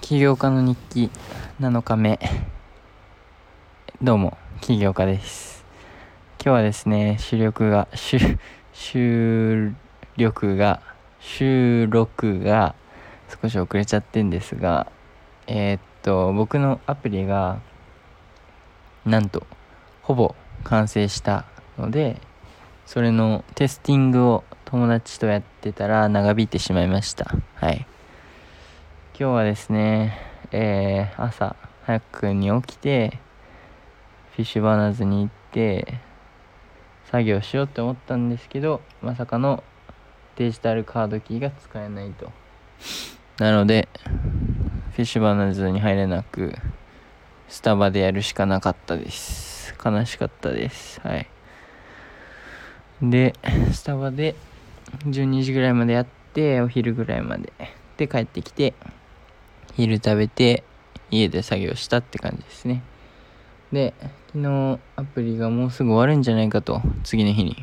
起業家の日記7日目。どうも起業家です。今日はですね収録が収録が収録が少し遅れちゃってんですがえー、っと僕のアプリがなんとほぼ完成したのでそれのテスティングを友達とやってたら長引いてしまいました。はい。今日はですね、えー、朝早くに起きて、フィッシュバーナーズに行って、作業しようって思ったんですけど、まさかのデジタルカードキーが使えないと。なので、フィッシュバーナーズに入れなく、スタバでやるしかなかったです。悲しかったです。はい。で、スタバで12時ぐらいまでやって、お昼ぐらいまで。で、帰ってきて、昼食べて家で作業したって感じですね。で昨日アプリがもうすぐ終わるんじゃないかと次の日に。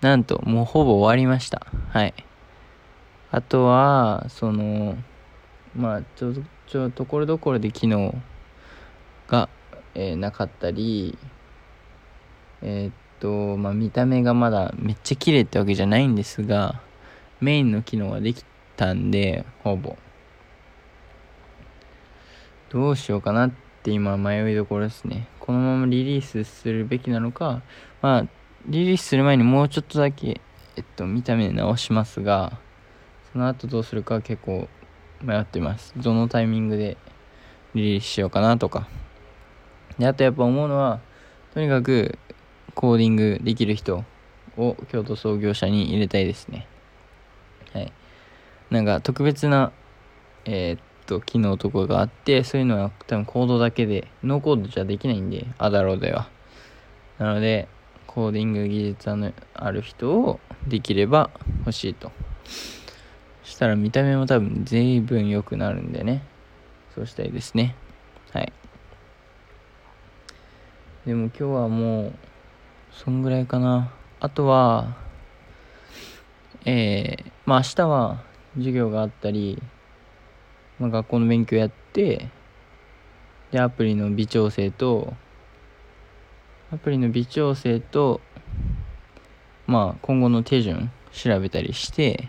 なんともうほぼ終わりました。はい。あとはそのまあちょちょところどころで機能が、えー、なかったりえー、っとまあ見た目がまだめっちゃ綺麗ってわけじゃないんですがメインの機能はできたんでほぼ。どうしようかなって今迷いどころですね。このままリリースするべきなのか、まあ、リリースする前にもうちょっとだけ、えっと、見た目直しますが、その後どうするか結構迷ってます。どのタイミングでリリースしようかなとか。で、あとやっぱ思うのは、とにかくコーディングできる人を共同創業者に入れたいですね。はい。なんか特別な、えー、と機能とかがあってそういうのは多分コードだけでノーコードじゃできないんで Adalo では。なのでコーディング技術のある人をできれば欲しいと。したら見た目も多分随分良くなるんでね。そうしたいですね。はい。でも今日はもうそんぐらいかな。あとはえー、まあ明日は授業があったりまあ、学校の勉強やってでアプリの微調整とアプリの微調整とまあ今後の手順調べたりして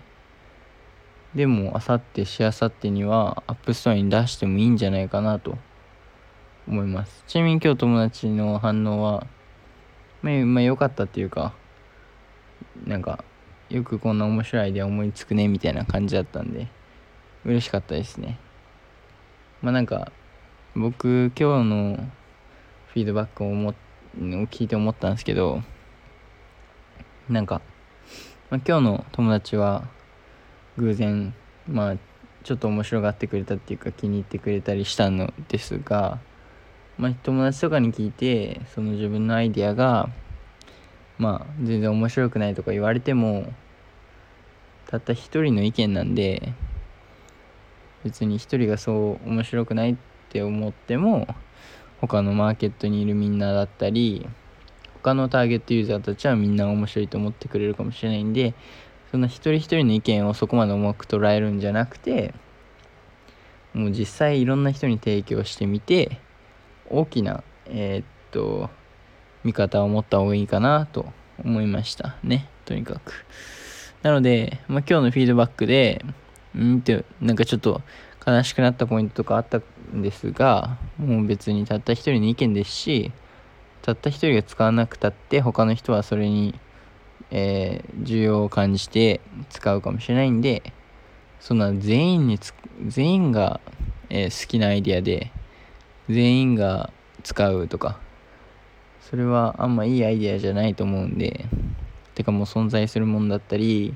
でもあさってしあさってには App Store に出してもいいんじゃないかなと思います。ちなみに今日友達の反応はまあ、まあ、良かったっていうかなんかよくこんな面白いアイデア思いつくねみたいな感じだったんで嬉しかったですね。まあなんか僕今日のフィードバックをも聞いて思ったんですけどなんか、まあ、今日の友達は偶然まあちょっと面白がってくれたっていうか気に入ってくれたりしたのですが、まあ、友達とかに聞いてその自分のアイディアがまあ全然面白くないとか言われてもたった一人の意見なんで別に一人がそう面白くないって思っても他のマーケットにいるみんなだったり他のターゲットユーザーたちはみんな面白いと思ってくれるかもしれないんでそんな一人一人の意見をそこまで重く捉えるんじゃなくてもう実際いろんな人に提供してみて大きなえー、っと見方を持った方がいいかなと思いましたねとにかく。なので、まあ、今日のフィードバックでうんってなんかちょっと悲しくなったポイントとかあったんですがもう別にたった一人の意見ですしたった一人が使わなくたって他の人はそれに、えー、需要を感じて使うかもしれないんでそんな全員に全員が、えー、好きなアイディアで全員が使うとかそれはあんまいいアイディアじゃないと思うんでてかもう存在するもんだったり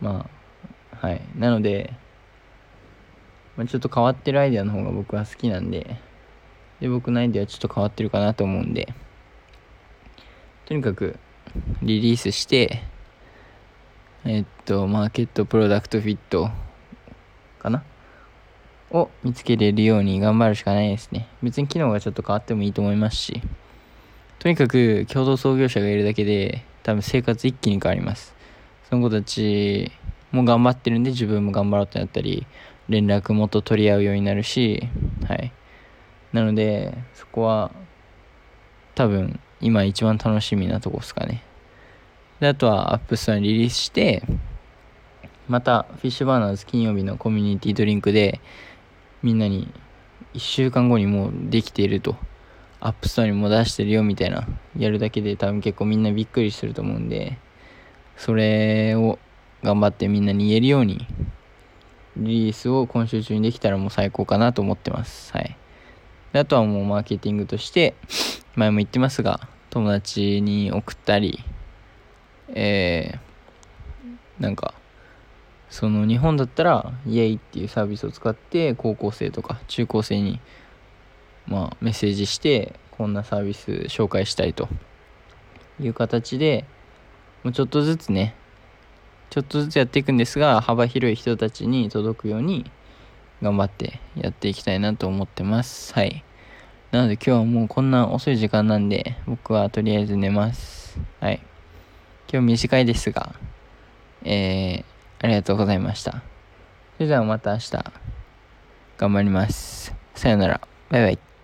まあはい。なので、まあ、ちょっと変わってるアイデアの方が僕は好きなんで、で、僕のアイデアはちょっと変わってるかなと思うんで、とにかくリリースして、えっと、マーケットプロダクトフィットかな？を見つけれるように頑張るしかないですね。別に機能がちょっと変わってもいいと思いますし、とにかく共同創業者がいるだけで多分生活一気に変わります。その子たちも頑張ってるんで自分も頑張ろうってなったり連絡もっと取り合うようになるしはい。なのでそこは多分今一番楽しみなとこですかね。であとは App Store にリリースしてまた Fishburners 金曜日の community drink でみんなに1週間後にもうできていると App Store にも出してるよみたいなやるだけで多分結構みんなびっくりすると思うんでそれを頑張ってみんなに言えるようにリリースを今週中にできたらもう最高かなと思ってます。はい。であとはもうマーケティングとして前も言ってますが友達に送ったりえー、なんかその日本だったらイエイっていうサービスを使って高校生とか中高生にまあメッセージしてこんなサービス紹介したいという形でもうちょっとずつねちょっとずつやっていくんですが幅広い人たちに届くように頑張ってやっていきたいなと思ってますはいなので今日はもうこんな遅い時間なんで僕はとりあえず寝ますはい今日短いですがえーありがとうございました。それではまた明日頑張ります。さよなら。バイバイ。